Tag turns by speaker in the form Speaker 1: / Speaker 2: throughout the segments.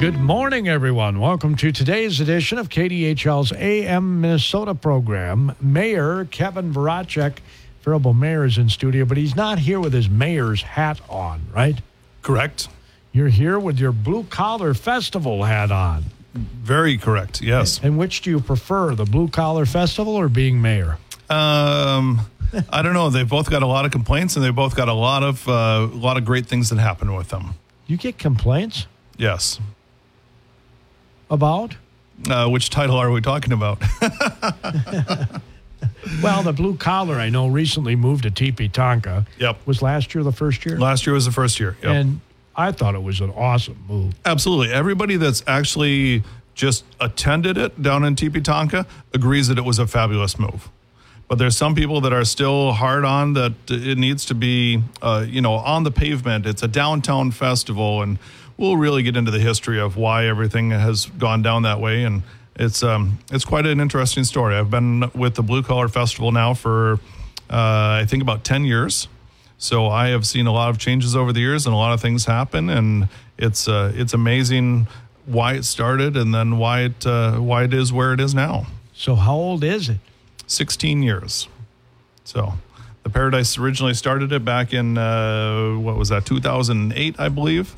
Speaker 1: Good morning, everyone. Welcome to today's edition of KDHL's AM Minnesota program. Mayor Kevin Voracek, Faribault Mayor, is in studio, but he's not here with his mayor's hat on, right?
Speaker 2: Correct.
Speaker 1: You're here with your Blue Collar Festival hat on.
Speaker 2: Very correct. Yes.
Speaker 1: And which do you prefer, the Blue Collar Festival or being mayor?
Speaker 2: Um, I don't know. They've both got a lot of complaints, and they both got a lot of uh, a lot of great things that happen with them.
Speaker 1: You get complaints
Speaker 2: Yes.
Speaker 1: About?
Speaker 2: Uh, which title are we talking about?
Speaker 1: Well, the Blue Collar, I know, recently moved to Teepee Tonka.
Speaker 2: Yep.
Speaker 1: Was last year the first year?
Speaker 2: Last year was the first year. Yep.
Speaker 1: And I thought it was an awesome move.
Speaker 2: Absolutely. Everybody that's actually just attended it down in Teepee Tonka agrees that it was a fabulous move. But there's some people that are still hard on that it needs to be, uh, you know, on the pavement. It's a downtown festival, and we'll really get into the history of why everything has gone down that way. And it's um, it's quite an interesting story. I've been with the Blue Collar Festival now for uh, I think about ten years. So I have seen a lot of changes over the years, and a lot of things happen, and it's uh, it's amazing why it started, and then why it uh, why it is where it is now.
Speaker 1: So, how old is it?
Speaker 2: 16 years. So the Paradise originally started it back in, uh, what was that, 2008, I believe.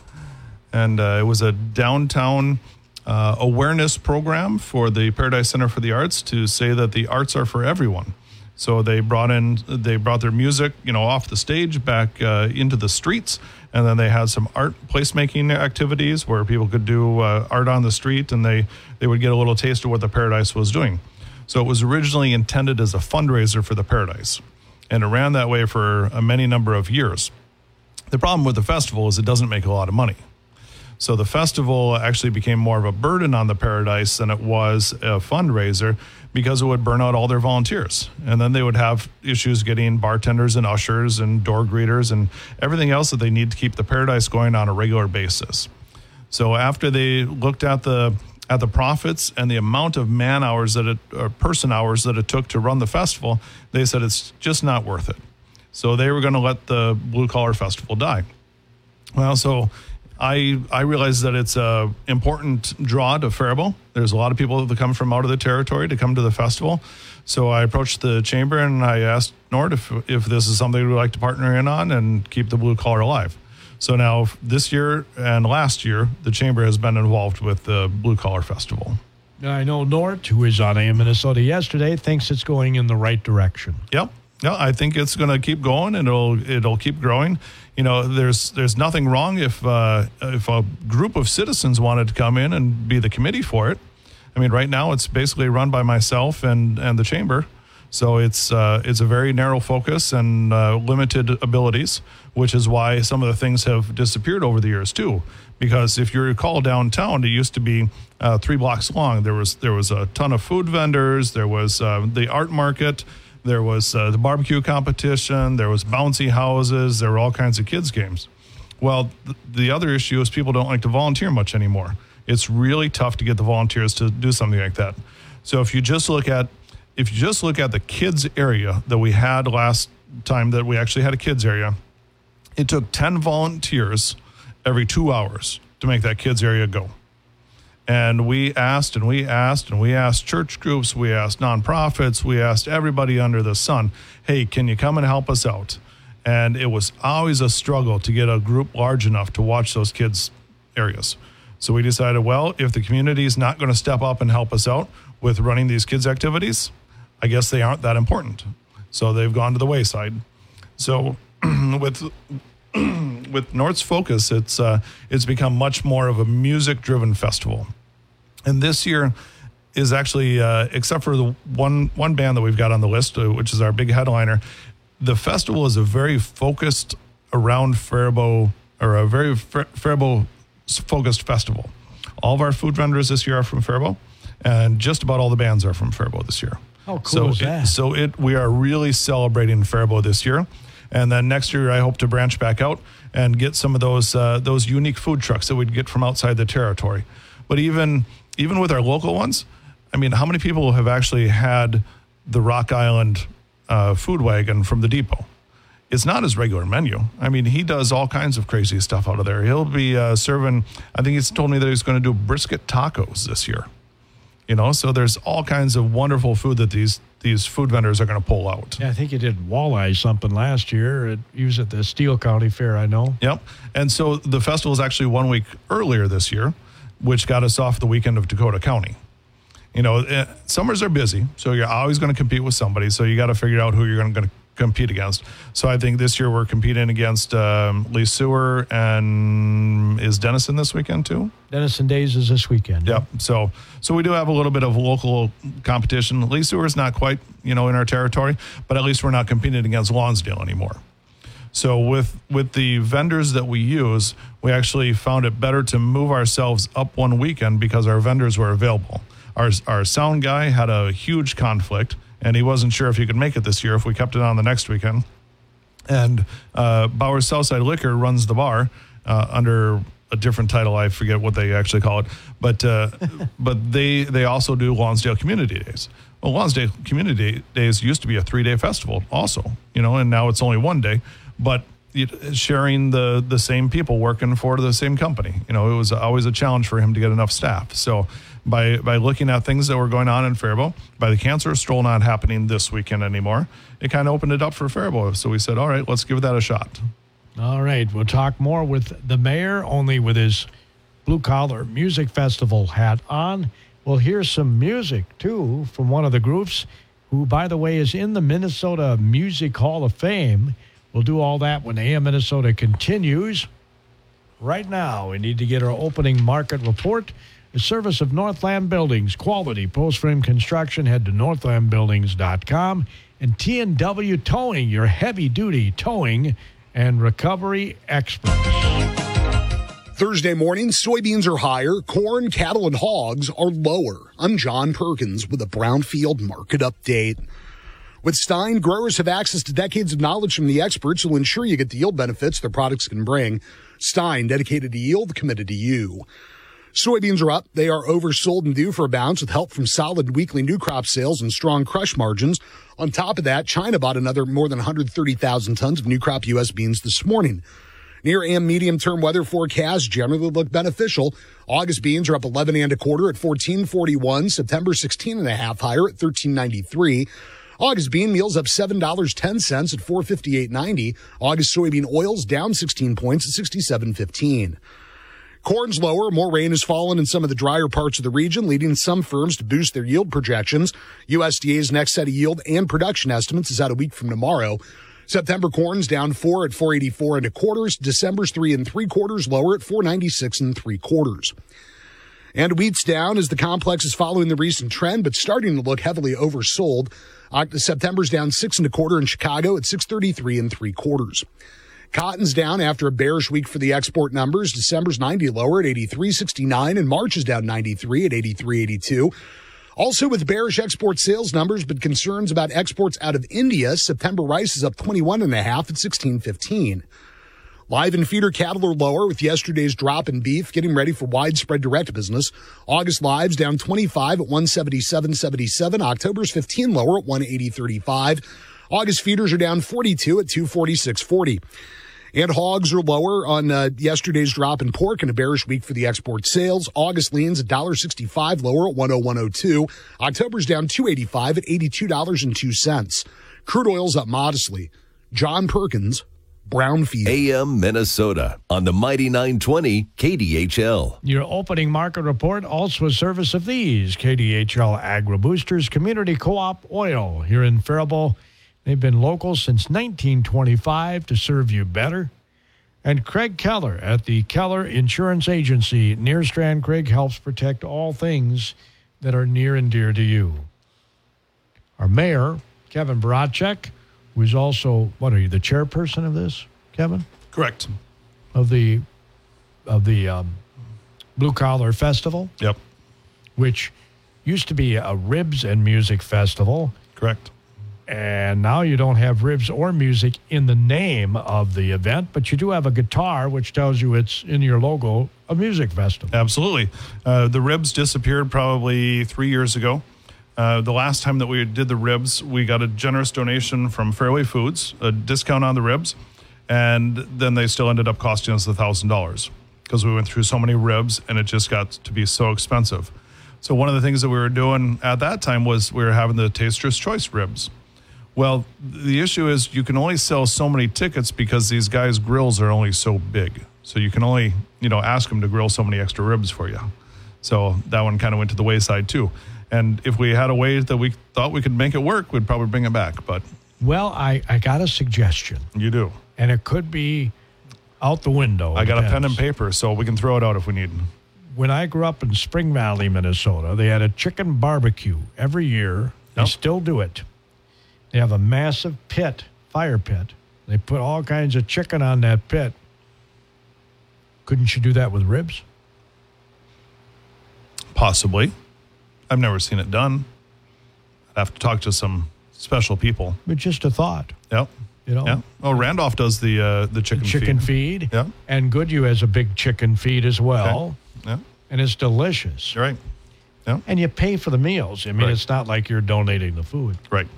Speaker 2: And uh, it was a downtown uh, awareness program for the Paradise Center for the Arts to say that the arts are for everyone. So they brought in, they brought their music, you know, off the stage back uh, into the streets, and then they had some art placemaking activities where people could do uh, art on the street, and they they would get a little taste of what the Paradise was doing. So it was originally intended as a fundraiser for the Paradise, and it ran that way for a many number of years. The problem with the festival is it doesn't make a lot of money. So the festival actually became more of a burden on the Paradise than it was a fundraiser because it would burn out all their volunteers. And then they would have issues getting bartenders and ushers and door greeters and everything else that they need to keep the Paradise going on a regular basis. So after they looked at the at the profits and the amount of man hours that it or person hours that it took to run the festival, they said it's just not worth it. So they were going to let the blue collar festival die. Well, so I I realize that it's a important draw to Faribault. There's a lot of people that come from out of the territory to come to the festival. So I approached the chamber and I asked Nort if if this is something we'd like to partner in on and keep the blue collar alive. So now this year and last year, the chamber has been involved with the blue collar festival.
Speaker 1: I know Nort, who is on AM Minnesota yesterday, thinks it's going in the right direction.
Speaker 2: Yep. Yeah, I think it's going to keep going and it'll it'll keep growing. You know, there's there's nothing wrong if uh, if a group of citizens wanted to come in and be the committee for it. I mean, right now it's basically run by myself and and the chamber, so it's uh, it's a very narrow focus and uh, limited abilities, which is why some of the things have disappeared over the years too. Because if you recall downtown, it used to be uh, three blocks long. There was there was a ton of food vendors. There was uh, the art market. There was uh, the barbecue competition. There was bouncy houses. There were all kinds of kids games. Well, th- the other issue is people don't like to volunteer much anymore. It's really tough to get the volunteers to do something like that. So if you just look at if you just look at the kids area that we had last time that we actually had a kids area, it took 10 volunteers every 2 hours to make that kids area go. And we asked and we asked and we asked church groups, we asked nonprofits, we asked everybody under the sun, hey, can you come and help us out? And it was always a struggle to get a group large enough to watch those kids' areas. So we decided, well, if the community is not going to step up and help us out with running these kids' activities, I guess they aren't that important. So they've gone to the wayside. So with with Nort's focus, it's uh, it's become much more of a music-driven festival. And this year is actually, uh, except for the one one band that we've got on the list, uh, which is our big headliner, the festival is a very focused around Faribault or a very Far- Faribault focused festival. All of our food vendors this year are from Faribault, and just about all the bands are from Faribault this year.
Speaker 1: How cool
Speaker 2: so
Speaker 1: is
Speaker 2: it- so it we are really celebrating Faribault this year, and then next year I hope to branch back out and get some of those uh, those unique food trucks that we'd get from outside the territory. But even even with our local ones, I mean, how many people have actually had the Rock Island uh, food wagon from the depot? It's not his regular menu. I mean, he does all kinds of crazy stuff out of there. He'll be uh, serving. I think he's told me that he's going to do brisket tacos this year. You know, so there's all kinds of wonderful food that these these food vendors are going to pull out.
Speaker 1: Yeah, I think you did walleye something last year. It, he was at the Steele County Fair, I know.
Speaker 2: Yep. And so the festival is actually one week earlier this year, which got us off the weekend of Dakota County. You know, eh, summers are busy, so you're always going to compete with somebody. So you got to figure out who you're going to compete against. So I think this year we're competing against um, Le Sueur and is Dennison this weekend too?
Speaker 1: Dennison Days is this weekend.
Speaker 2: Yep. So so we do have a little bit of local competition. Le Sueur is not quite you know in our territory, but at least we're not competing against Lonsdale anymore. So with with the vendors that we use, we actually found it better to move ourselves up one weekend because our vendors were available. Our our sound guy had a huge conflict, and he wasn't sure if he could make it this year if we kept it on the next weekend. And uh, Bauer Southside Liquor runs the bar uh, under a different title. I forget what they actually call it, but uh, but they they also do Lonsdale Community Days. Well, Lonsdale Community Days used to be a three day festival, also, you know, and now it's only one day. But sharing the the same people working for the same company, you know, it was always a challenge for him to get enough staff. So by by looking at things that were going on in Faribault, by the cancer stroll not happening this weekend anymore, it kind of opened it up for Faribault. So we said, all right, let's give that a shot.
Speaker 1: All right, we'll talk more with the mayor, only with his Blue Collar Music Festival hat on. We'll hear some music, too, from one of the groups who, by the way, is in the Minnesota Music Hall of Fame. We'll do all that when AM Minnesota continues. Right now, we need to get our opening market report. The service of Northland Buildings, quality post frame construction. Head to northlandbuildings.com and TNW Towing, your heavy duty towing and recovery experts.
Speaker 3: Thursday morning, soybeans are higher, corn, cattle, and hogs are lower. I'm John Perkins with a Brownfield market update. With Stine, growers have access to decades of knowledge from the experts who will ensure you get the yield benefits their products can bring. Stine, dedicated to yield, committed to you. Soybeans are up. They are oversold and due for a bounce with help from solid weekly new crop sales and strong crush margins. On top of that, China bought another more than 130,000 tons of new crop U.S. beans this morning. Near and medium term weather forecasts generally look beneficial. August beans are up 11 and a quarter at 1441. September 16 and a half higher at 1393. August bean meals up $7.10 at 458.90. August soybean oils down 16 points at 67.15. Corn's lower. More rain has fallen in some of the drier parts of the region, leading some firms to boost their yield projections. USDA's next set of yield and production estimates is out a week from tomorrow. September corn's down four at 484 and a quarters. December's three and three quarters lower at 496 and three quarters. And wheat's down as the complex is following the recent trend, but starting to look heavily oversold. September's down six and a quarter in Chicago at 633 and three quarters. Cotton's down after a bearish week for the export numbers. December's 90 lower at 83.69 and March is down 93 at 83.82. Also with bearish export sales numbers, but concerns about exports out of India, September rice is up 21 and a half at 16.15. Live and feeder cattle are lower with yesterday's drop in beef, getting ready for widespread direct business. August lives down 25 at 177.77. October's 15 lower at 180.35. August feeders are down 42 at 246.40. And hogs are lower on uh, yesterday's drop in pork and a bearish week for the export sales. August leans $1.65 lower at 101.02. October's down 285 at $82.02. Crude oil's up modestly. John Perkins, Brownfield.
Speaker 4: AM Minnesota on the Mighty 920 KDHL.
Speaker 1: Your opening market report also a service of these KDHL Agri Boosters Community Co op Oil here in Faribault. They've been local since 1925 to serve you better. And Craig Keller at the Keller Insurance Agency Nerstrand Craig helps protect all things that are near and dear to you. Our mayor, Kevin Voracek, is also, what are you, the chairperson of this, Kevin?
Speaker 2: Correct.
Speaker 1: Of the, of the um, Blue Collar Festival,
Speaker 2: Yep.
Speaker 1: which used to be a ribs and music festival.
Speaker 2: Correct.
Speaker 1: And now you don't have ribs or music in the name of the event, but you do have a guitar, which tells you it's in your logo, a music festival.
Speaker 2: Absolutely. Uh, the ribs disappeared probably three years ago. Uh, the last time that we did the ribs, we got a generous donation from Fairway Foods, a discount on the ribs, and then they still ended up costing us $1,000 because we went through so many ribs and it just got to be so expensive. So, one of the things that we were doing at that time was we were having the Taster's Choice ribs. Well, the issue is you can only sell so many tickets because these guys' grills are only so big. So you can only, you know, ask them to grill so many extra ribs for you. So that one kind of went to the wayside too. And if we had a way that we thought we could make it work, we'd probably bring it back. But
Speaker 1: Well, I, I got a suggestion,
Speaker 2: you do.
Speaker 1: and it could be out the window.
Speaker 2: I got a pen and paper, so we can throw it out if we need.
Speaker 1: when I grew up in Spring Valley, Minnesota, they had a chicken barbecue every year. They
Speaker 2: Yep.
Speaker 1: still do it. They have a massive pit, fire pit. They put all kinds of chicken on that pit. Couldn't you do that with ribs?
Speaker 2: Possibly. I've never seen it done. I'd have to talk to some special people.
Speaker 1: But just a thought,
Speaker 2: Yep.
Speaker 1: you know.
Speaker 2: Yeah. Oh, Randolph does the uh, the chicken
Speaker 1: Chicken
Speaker 2: feed.
Speaker 1: feed.
Speaker 2: Yeah.
Speaker 1: And Goodyear has a big chicken feed as well.
Speaker 2: Yeah.
Speaker 1: And it's delicious.
Speaker 2: You're right. Yeah.
Speaker 1: And you pay for the meals. I mean,
Speaker 2: Right.
Speaker 1: it's not like you're donating the food.
Speaker 2: Right.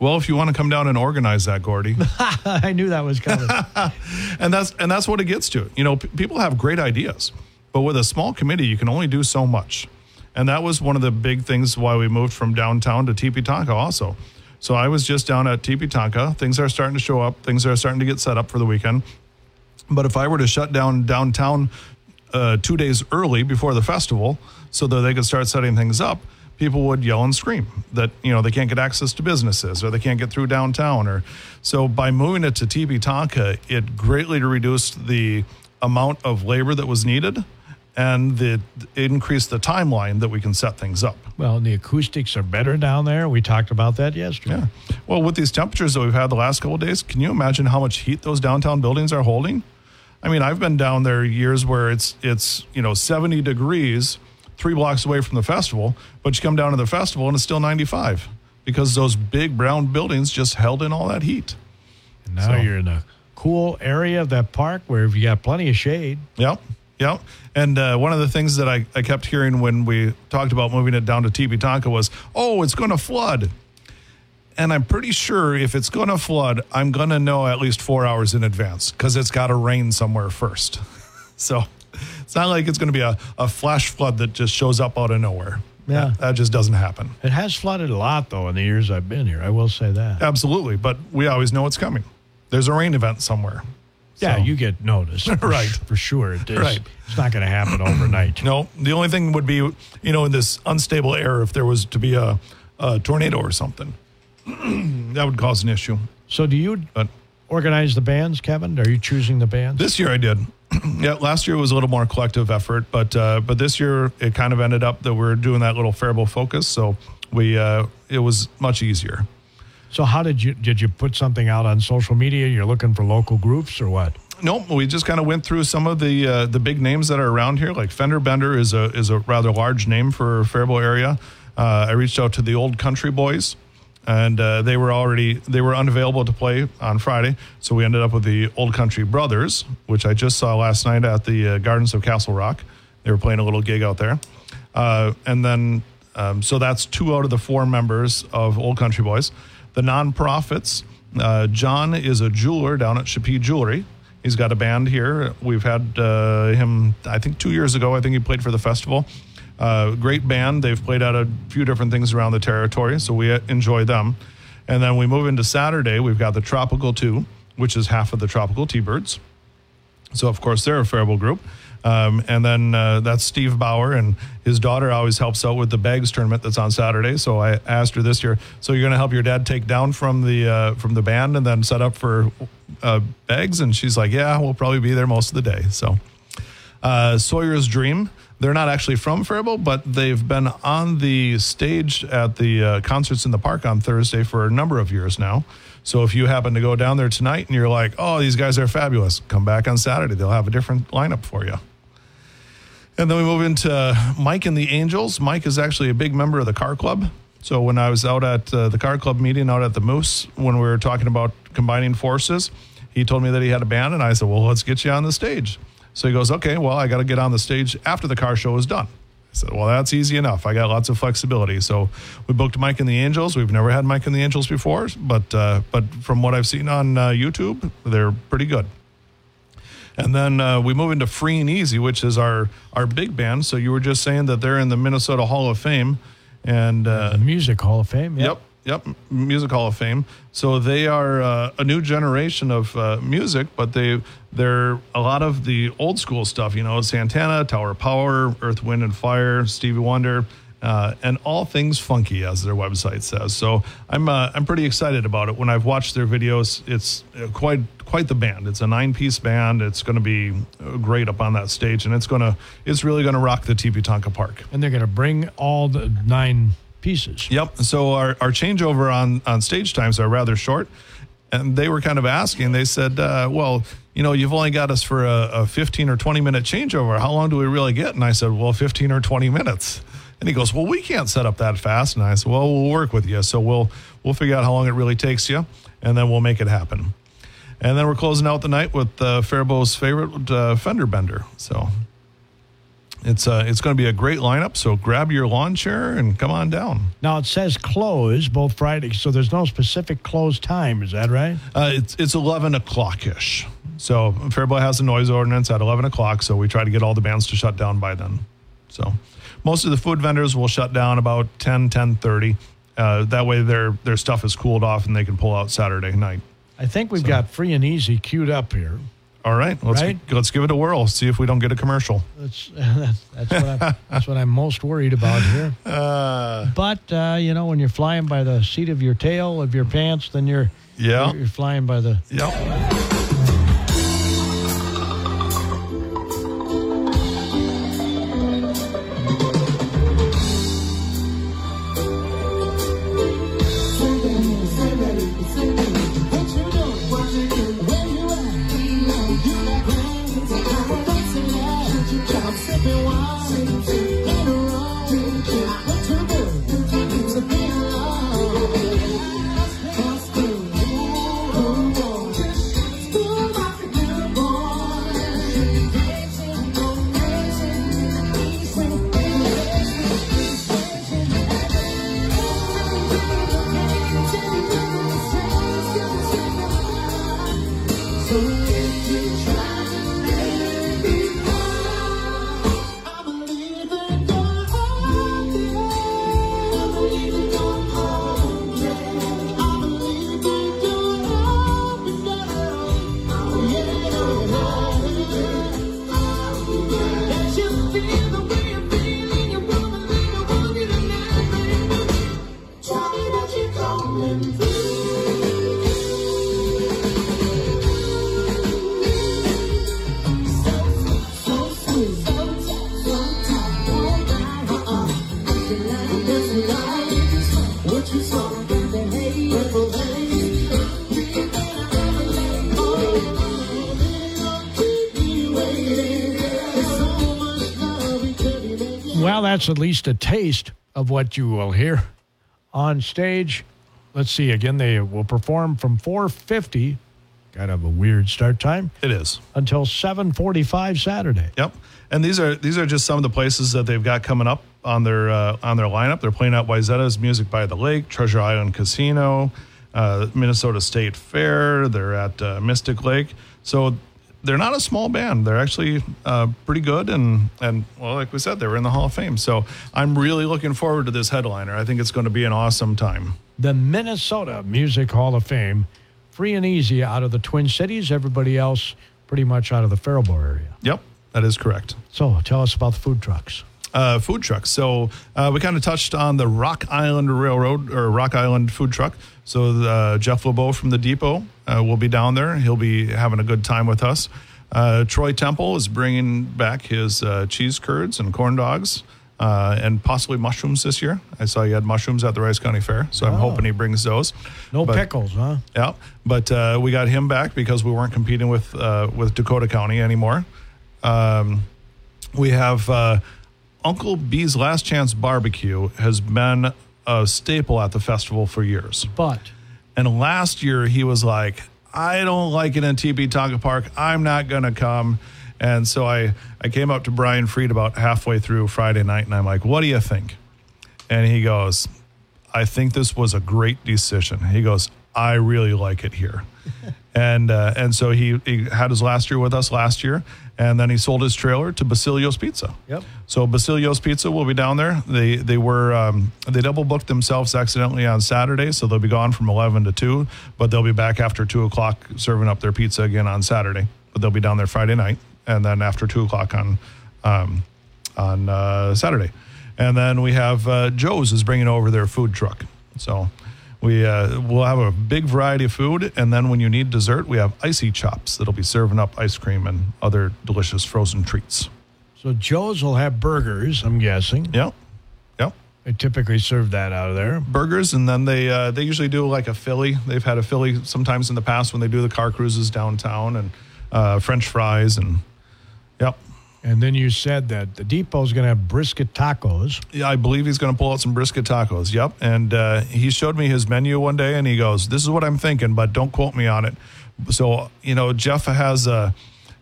Speaker 2: Well, if you want to come down and organize that, Gordy,
Speaker 1: I knew that was coming.
Speaker 2: and that's and that's what it gets to. You know, p- people have great ideas, but with a small committee, you can only do so much. And that was one of the big things why we moved from downtown to Teepee Tonka also. So I was just down at Teepee Tonka. Things are starting to show up. Things are starting to get set up for the weekend. But if I were to shut down downtown uh, two days early before the festival so that they could start setting things up, people would yell and scream that you know they can't get access to businesses or they can't get through downtown or so by moving it to TB it greatly reduced the amount of labor that was needed and the, it increased the timeline that we can set things up.
Speaker 1: well, the acoustics are better down there. We talked about that yesterday.
Speaker 2: Yeah. Well, with these temperatures that we've had the last couple of days, can you imagine how much heat those downtown buildings are holding? I mean, I've been down there years where it's it's you know 70 degrees, three blocks away from the festival, but you come down to the festival and it's still 95 because those big brown buildings just held in all that heat.
Speaker 1: And now
Speaker 2: So-
Speaker 1: you're in a cool area of that park where you got plenty of shade.
Speaker 2: Yep. Yep. And uh, one of the things that I, I kept hearing when we talked about moving it down to Teepee Tonka was, oh, it's going to flood. And I'm pretty sure if it's going to flood, I'm going to know at least four hours in advance because it's got to rain somewhere first. so it's not like it's going to be a, a flash flood that just shows up out of nowhere.
Speaker 1: Yeah.
Speaker 2: That, that just doesn't happen.
Speaker 1: It has flooded a lot, though, in the years I've been here. I will say that.
Speaker 2: Absolutely. But we always know it's coming. There's a rain event somewhere.
Speaker 1: Yeah,
Speaker 2: So-
Speaker 1: you get noticed.
Speaker 2: Right.
Speaker 1: For sure. It is.
Speaker 2: Right.
Speaker 1: It's not going to happen overnight.
Speaker 2: No, the only thing would be, you know, in this unstable air, if there was to be a, a tornado or something, that would cause an issue.
Speaker 1: So, do you
Speaker 2: But
Speaker 1: organize the bands, Kevin? Are you choosing the bands?
Speaker 2: this year I did. yeah, last year it was a little more collective effort, but uh, but this year it kind of ended up that we're doing that little Faribault focus, so we uh, it was much easier.
Speaker 1: So, how did you did you put something out on social media? You're looking for local groups or what?
Speaker 2: Nope, we just kind of went through some of the uh, the big names that are around here. Like Fender Bender is a is a rather large name for Faribault area. Uh, I reached out to the Old Country Boys, and uh, they were already they were unavailable to play on Friday, so we ended up with the Old Country Brothers, which I just saw last night at the uh, Gardens of Castle Rock. They were playing a little gig out there, uh, and then um, so that's two out of the four members of Old Country Boys. The nonprofits. Uh, John is a jeweler down at Chappie Jewelry. He's got a band here. We've had uh, him, I think, two years ago. I think he played for the festival. Uh, great band. They've played at a few different things around the territory, so we enjoy them. And then we move into Saturday. We've got the Tropical Two, which is half of the Tropical T-Birds. So of course they're a Faribault group. Um, and then uh, that's Steve Bauer, and his daughter always helps out with the bags tournament that's on Saturday. So I asked her this year, so you're going to help your dad take down from the uh, from the band and then set up for uh, bags? And she's like, yeah, we'll probably be there most of the day. So uh, Sawyer's Dream. They're not actually from Faribault, but they've been on the stage at the uh, concerts in the park on Thursday for a number of years now. So if you happen to go down there tonight and you're like, oh, these guys are fabulous, come back on Saturday. They'll have a different lineup for you. And then we move into Mike and the Angels. Mike is actually a big member of the car club. So when I was out at uh, the car club meeting out at the Moose, when we were talking about combining forces, he told me that he had a band, and I said, "Well, let's get you on the stage." So he goes, "Okay, well, I got to get on the stage after the car show is done." I said, "Well, that's easy enough. I got lots of flexibility." So we booked Mike and the Angels. We've never had Mike and the Angels before, but uh, but from what I've seen on uh, YouTube, they're pretty good. And then uh, we move into Free and Easy, which is our our big band. So you were just saying that they're in the Minnesota Hall of Fame, and uh,
Speaker 1: The Music Hall of Fame.
Speaker 2: Yep. Yep. Music Hall of Fame. So they are uh, a new generation of uh, music, but they they're a lot of the old school stuff. You know, Santana, Tower of Power, Earth, Wind and Fire, Stevie Wonder. Uh, and all things funky, as their website says. So I'm uh, I'm pretty excited about it. When I've watched their videos, it's uh, quite quite the band. It's a nine piece band. It's going to be uh, great up on that stage, and it's gonna it's really going to rock the Teepee Tonka Park.
Speaker 1: And they're going to bring all the nine pieces.
Speaker 2: Yep. So our, our changeover on, on stage times are rather short. And they were kind of asking, they said, uh, well, you know, you've only got us for a, a 15 or 20 minute changeover. How long do we really get? And I said, well, 15 or 20 minutes. And he goes, well, we can't set up that fast. And I said, well, we'll work with you. So we'll, we'll figure out how long it really takes you and then we'll make it happen. And then we're closing out the night with uh, Faribault's favorite uh, fender bender. So it's uh, it's going to be a great lineup. So grab your lawn chair and come on down.
Speaker 1: Now it says close both Fridays, so there's no specific close time. Is that right?
Speaker 2: Uh, it's it's eleven o'clock ish. So Faribault has a noise ordinance at eleven o'clock. So we try to get all the bands to shut down by then. So most of the food vendors will shut down about 10, 10.30. Uh, that way their their stuff is cooled off and they can pull out Saturday night.
Speaker 1: I think we've got free and easy queued up here.
Speaker 2: All right, let's
Speaker 1: Right.
Speaker 2: let's give it a whirl. See if we don't get a commercial.
Speaker 1: That's that's what I'm, that's what I'm most worried about here.
Speaker 2: Uh,
Speaker 1: But uh, you know, when you're flying by the seat of your tail of your pants, then you're
Speaker 2: Yeah.
Speaker 1: you're, you're flying by the.
Speaker 2: yep.
Speaker 1: At least a taste of what you will hear on stage. Let's see again. They will perform from 4:50, kind of a weird start time,
Speaker 2: It is.
Speaker 1: until 7:45 Saturday.
Speaker 2: Yep. And these are these are just some of the places that they've got coming up on their uh, on their lineup. They're playing at Wayzata's Music by the Lake, Treasure Island Casino, uh, Minnesota State Fair. They're at uh, Mystic Lake. So they're not a small band. They're actually uh, pretty good, and and well, like we said, they were in the Hall of Fame. So I'm really looking forward to this headliner. I think it's going to be an awesome time.
Speaker 1: The Minnesota Music Hall of Fame, free and easy out of the Twin Cities. Everybody else pretty much out of the Faribault area.
Speaker 2: Yep, that is correct.
Speaker 1: So tell us about the food trucks.
Speaker 2: uh, food trucks. So uh, we kind of touched on the Rock Island Railroad or Rock Island food truck. So uh, Jeff LeBeau from the depot uh, will be down there. He'll be having a good time with us. Uh, Troy Temple is bringing back his uh, cheese curds and corn dogs. Uh, and possibly mushrooms this year. I saw you had mushrooms at the Rice County Fair, so I'm hoping he brings those.
Speaker 1: No
Speaker 2: But-
Speaker 1: pickles, huh?
Speaker 2: yeah, but uh, we got him back because we weren't competing with uh, with Dakota County anymore. Um, We have uh, Uncle B's Last Chance Barbecue has been a staple at the festival for years.
Speaker 1: But
Speaker 2: And last year he was like, I don't like it in Teepee Tonka Park. I'm not going to come. And so I, I came up to Brian Freed about halfway through Friday night and I'm like, what do you think? And he goes, I think this was a great decision. He goes, I really like it here. and uh, and so he, he had his last year with us last year, and then he sold his trailer to Basilio's Pizza.
Speaker 1: Yep.
Speaker 2: So Basilio's Pizza will be down there. They they were um, they double booked themselves accidentally on Saturday, so they'll be gone from eleven to two, but they'll be back after two o'clock serving up their pizza again on Saturday. But they'll be down there Friday night, and then after two o'clock on um, on uh, Saturday. And then we have uh, Joe's is bringing over their food truck. So we uh, will have a big variety of food. And then when you need dessert, we have icy chops that'll be serving up ice cream and other delicious frozen treats.
Speaker 1: so Joe's will have burgers, I'm guessing.
Speaker 2: Yep. Yep.
Speaker 1: They typically serve that out of there.
Speaker 2: Burgers, and then they uh, they usually do like a Philly. They've had a Philly sometimes in the past when they do the car cruises downtown, and uh, French fries, and yep.
Speaker 1: And then you said that the depot's going to have brisket tacos.
Speaker 2: Yeah, I believe he's going to pull out some brisket tacos. Yep. And uh, he showed me his menu one day and he goes, This is what I'm thinking, but don't quote me on it. So, you know, Jeff has a,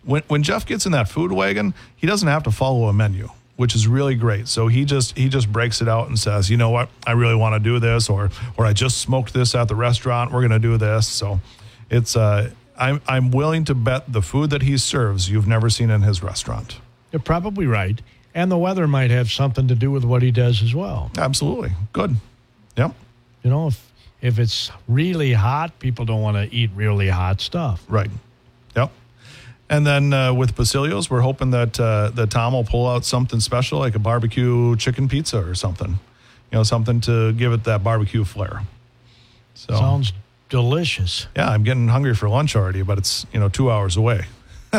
Speaker 2: when, when Jeff gets in that food wagon, he doesn't have to follow a menu, which is really great. So he just, he just breaks it out and says, you know what, I really want to do this, or, or I just smoked this at the restaurant. We're going to do this. So it's, uh, I'm, I'm willing to bet the food that he serves you've never seen in his restaurant.
Speaker 1: You're probably right. And the weather might have something to do with what he does as well.
Speaker 2: Absolutely. Good. Yep.
Speaker 1: You know, if if it's really hot, people don't want to eat really hot stuff.
Speaker 2: Right. Yep. And then uh, with Basilio's, we're hoping that uh, that Tom will pull out something special, like a barbecue chicken pizza or something. You know, something to give it that barbecue flair. So
Speaker 1: Sounds delicious.
Speaker 2: yeah, I'm getting hungry for lunch already, but it's you know two hours away.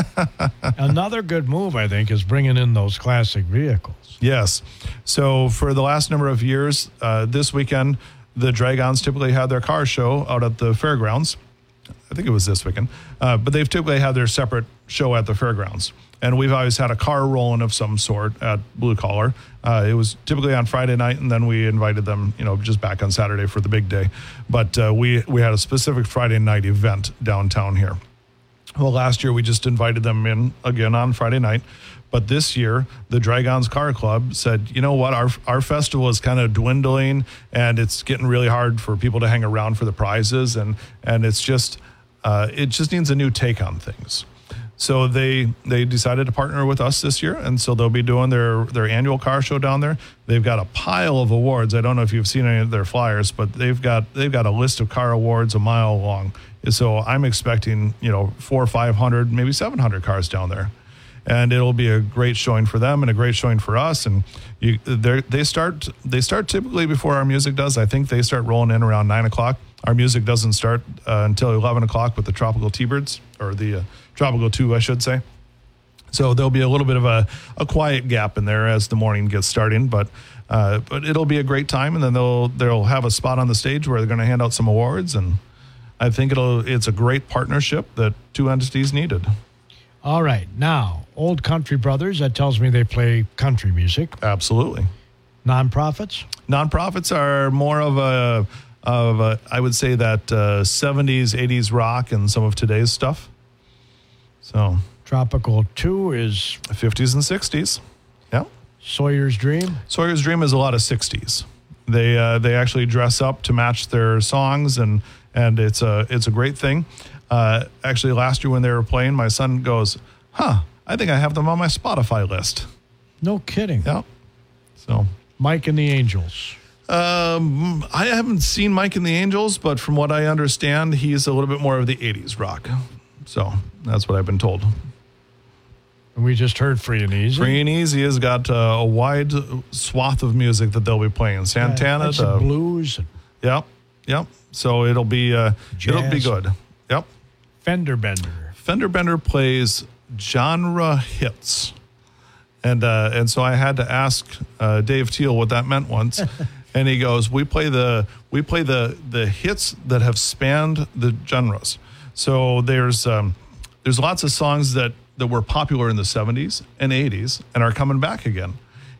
Speaker 1: Another good move, I think, is bringing in those classic vehicles.
Speaker 2: Yes. So for the last number of years, uh, this weekend, the Dragons typically had their car show out at the fairgrounds. I think it was this weekend, uh, but they've typically had their separate show at the fairgrounds. And we've always had a car rolling of some sort at Blue Collar. Uh, it was typically on Friday night, and then we invited them, you know, just back on Saturday for the big day. But uh, we we had a specific Friday night event downtown here. Well, last year we just invited them in again on Friday night. But this year, the Dragons Car Club said, you know what, our, our festival is kind of dwindling and it's getting really hard for people to hang around for the prizes. And, and it's just, uh, it just needs a new take on things. So they they decided to partner with us this year, and so they'll be doing their their annual car show down there. They've got a pile of awards. I don't know if you've seen any of their flyers, but they've got they've got a list of car awards a mile long. So I'm expecting you know four or five hundred, maybe seven hundred cars down there, and it'll be a great showing for them and a great showing for us. And you they start they start typically before our music does. I think they start rolling in around nine o'clock. Our music doesn't start uh, until eleven o'clock with the Tropical T-Birds or the uh, Tropical Two, I should say. So there'll be a little bit of a, a quiet gap in there as the morning gets starting, but uh, but it'll be a great time, and then they'll they'll have a spot on the stage where they're going to hand out some awards, and I think it'll it's a great partnership that two entities needed.
Speaker 1: All right. Now, Old Country Brothers, that tells me they play country music.
Speaker 2: Absolutely.
Speaker 1: Nonprofits?
Speaker 2: Nonprofits are more of a of a, I would say that uh, 70s, 80s rock and some of today's stuff. So
Speaker 1: Tropical 2 is
Speaker 2: 50s and 60s. Yeah.
Speaker 1: Sawyer's Dream.
Speaker 2: Sawyer's Dream is a lot of 60s. They uh, they actually dress up to match their songs and and it's a it's a great thing. Uh, actually, last year when they were playing, my son goes, "Huh, I think I have them on my Spotify list."
Speaker 1: No kidding.
Speaker 2: Yeah. So
Speaker 1: Mike and the Angels.
Speaker 2: Um, I haven't seen Mike and the Angels, but from what I understand, he's a little bit more of the '80s rock. So that's what I've been told.
Speaker 1: And we just heard Free and Easy.
Speaker 2: Free and Easy has got uh, a wide swath of music that they'll be playing. Santana, to,
Speaker 1: of blues.
Speaker 2: Yep, yep. So it'll be uh, it'll be good. Yep.
Speaker 1: Fender Bender.
Speaker 2: Fender Bender plays genre hits, and uh, and so I had to ask uh, Dave Teal what that meant once, and he goes, "We play the we play the the hits that have spanned the genres. So there's um, there's lots of songs that that were popular in the 70s and 80s and are coming back again.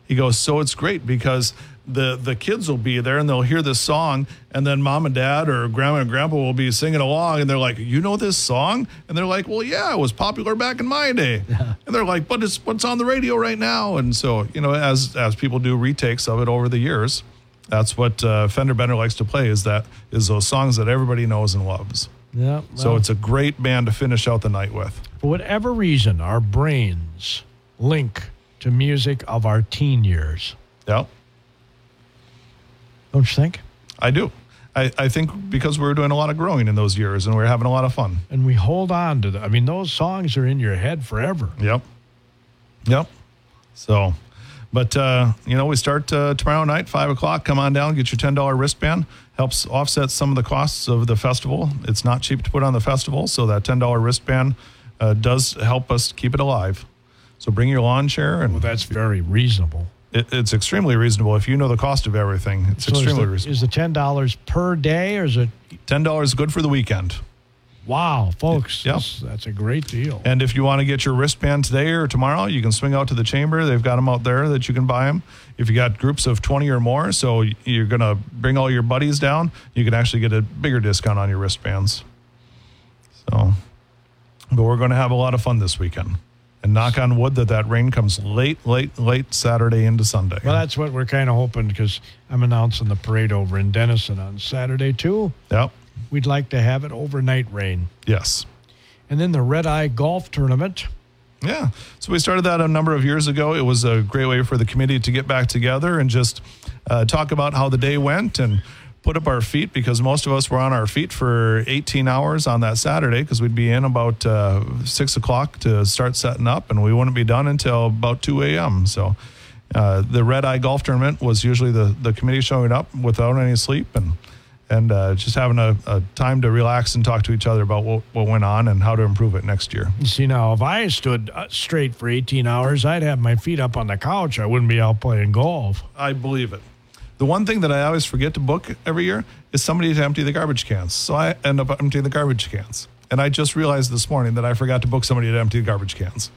Speaker 2: He goes, so it's great because the the kids will be there and they'll hear this song and then mom and dad or grandma and grandpa will be singing along and they're like you know this song and they're like well yeah it was popular back in my day yeah. and they're like but it's what's on the radio right now and so you know as as people do retakes of it over the years that's what uh, Fender Bender likes to play is that is those songs that everybody knows and loves
Speaker 1: yeah well,
Speaker 2: so it's a great band to finish out the night with
Speaker 1: for whatever reason our brains link to music of our teen years
Speaker 2: yeah
Speaker 1: don't you think?
Speaker 2: I do. I, I think because we were doing a lot of growing in those years and we are having a lot of fun.
Speaker 1: And we hold on to the, I mean, those songs are in your head forever.
Speaker 2: Yep. Yep. So, but, uh, you know, we start uh, tomorrow night, 5 o'clock. Come on down, get your $10 wristband. Helps offset some of the costs of the festival. It's not cheap to put on the festival, so that $10 wristband uh, does help us keep it alive. So bring your lawn chair. And
Speaker 1: well, that's very reasonable.
Speaker 2: It, it's extremely reasonable if you know the cost of everything. It's so extremely
Speaker 1: is the,
Speaker 2: reasonable.
Speaker 1: Is the ten dollars per day, or is it
Speaker 2: ten dollars good for the weekend?
Speaker 1: Wow, folks,
Speaker 2: yep.
Speaker 1: That's, that's a great deal.
Speaker 2: And if you want to get your wristband today or tomorrow, you can swing out to the chamber. They've got them out there that you can buy them. If you got groups of 20 or more, so you're going to bring all your buddies down, you can actually get a bigger discount on your wristbands. So, but we're going to have a lot of fun this weekend and knock on wood that that rain comes late, late, late Saturday into Sunday.
Speaker 1: Well, that's what we're kind of hoping because I'm announcing the parade over in Dennison on Saturday too.
Speaker 2: Yep.
Speaker 1: We'd like to have it overnight rain.
Speaker 2: Yes.
Speaker 1: And then the Red Eye Golf Tournament.
Speaker 2: Yeah. So we started that a number of years ago. It was a great way for the committee to get back together and just uh, talk about how the day went and put up our feet because most of us were on our feet for 18 hours on that Saturday because we'd be in about uh, six o'clock to start setting up, and we wouldn't be done until about 2 a.m. So. Uh, the red eye golf tournament was usually the, the committee showing up without any sleep and and uh, just having a, a, time to relax and talk to each other about what, what went on and how to improve it next year.
Speaker 1: See, now, if I stood uh, straight for 18 hours, I'd have my feet up on the couch. I wouldn't be out playing golf.
Speaker 2: I believe it. The one thing that I always forget to book every year is somebody to empty the garbage cans. So I end up emptying the garbage cans. And I just realized this morning that I forgot to book somebody to empty the garbage cans.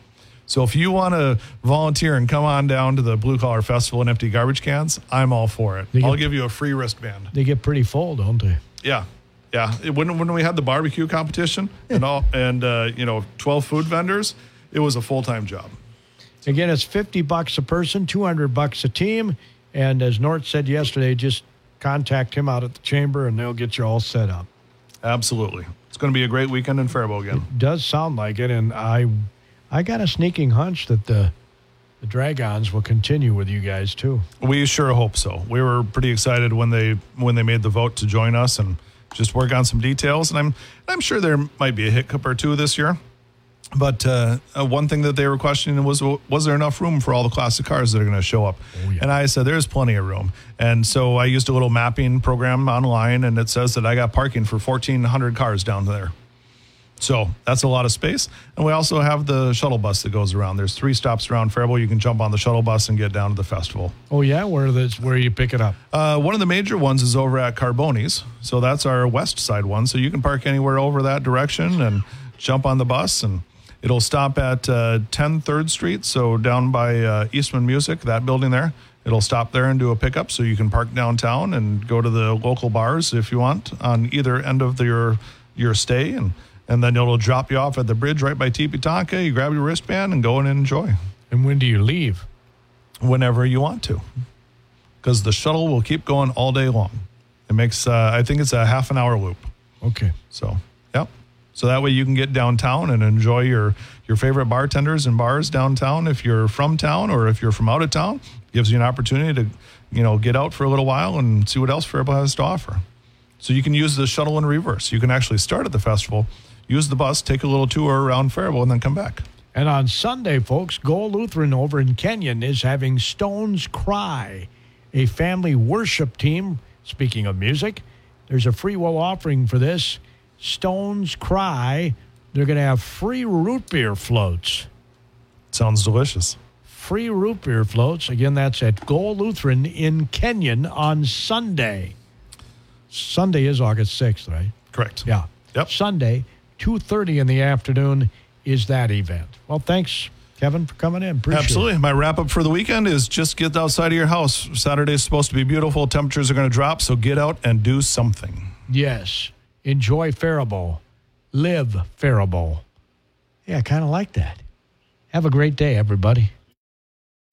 Speaker 2: So if you want to volunteer and come on down to the Blue Collar Festival and empty garbage cans, I'm all for it. Get, I'll give you a free wristband.
Speaker 1: They get pretty full, don't they?
Speaker 2: Yeah. Yeah. When, when we had the barbecue competition and all, and, uh, you know, 12 food vendors, it was a full time job.
Speaker 1: Again, it's 50 bucks a person, 200 bucks a team. And as Nort said yesterday, just contact him out at the chamber and they'll get you all set up.
Speaker 2: Absolutely. It's going to be a great weekend in Faribault again.
Speaker 1: It does sound like it. And I I got a sneaking hunch that the the Dragons will continue with you guys too.
Speaker 2: We sure hope so. We were pretty excited when they when they made the vote to join us and just work on some details. And I'm I'm sure there might be a hiccup or two this year. But uh, uh, one thing that they were questioning was was there enough room for all the classic cars that are going to show up? Oh, yeah. And I said there's plenty of room. And so I used a little mapping program online, and it says that I got parking for 1,400 cars down there. So that's a lot of space. And we also have the shuttle bus that goes around. There's three stops around Faribault. You can jump on the shuttle bus and get down to the festival.
Speaker 1: Oh yeah, where the where you pick it up?
Speaker 2: Uh, one of the major ones is over at Carbone's. So that's our west side one. So you can park anywhere over that direction and jump on the bus and It'll stop at uh, 10 3rd Street, so down by uh, Eastman Music, that building there. It'll stop there and do a pickup, so you can park downtown and go to the local bars if you want on either end of the, your your stay, and and then it'll drop you off at the bridge right by Teepee Tonka. You grab your wristband and go in and enjoy.
Speaker 1: And when do you leave?
Speaker 2: Whenever you want to, because the shuttle will keep going all day long. It makes uh, I think it's a half an hour loop.
Speaker 1: Okay.
Speaker 2: So yep. so that way you can get downtown and enjoy your, your favorite bartenders and bars downtown if you're from town or if you're from out of town. Gives you an opportunity to, you know, get out for a little while and see what else Faribault has to offer. So you can use the shuttle in reverse. You can actually start at the festival, use the bus, take a little tour around Faribault, and then come back.
Speaker 1: And on Sunday, folks, Gol Lutheran over in Kenyon is having Stones Cry, a family worship team. Speaking of music, there's a free will offering for this. Stones Cry. They're going to have free root beer floats.
Speaker 2: Sounds delicious.
Speaker 1: Free root beer floats. Again, that's at Gol Lutheran in Kenyon on Sunday. Sunday is August 6th, right?
Speaker 2: Correct.
Speaker 1: Yeah.
Speaker 2: Yep.
Speaker 1: Sunday, 2.30 in the afternoon is that event. Well, thanks, Kevin, for coming in. Appreciate
Speaker 2: Absolutely.
Speaker 1: It.
Speaker 2: My wrap up for the weekend is just get outside of your house. Saturday is supposed to be beautiful. Temperatures are going to drop, so get out and do something.
Speaker 1: Yes. Enjoy Faribault. Live Faribault. Yeah, I kind of like that. Have a great day, everybody.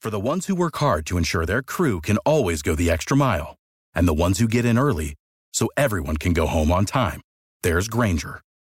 Speaker 5: For the ones who work hard to ensure their crew can always go the extra mile, and the ones who get in early so everyone can go home on time, there's Grainger,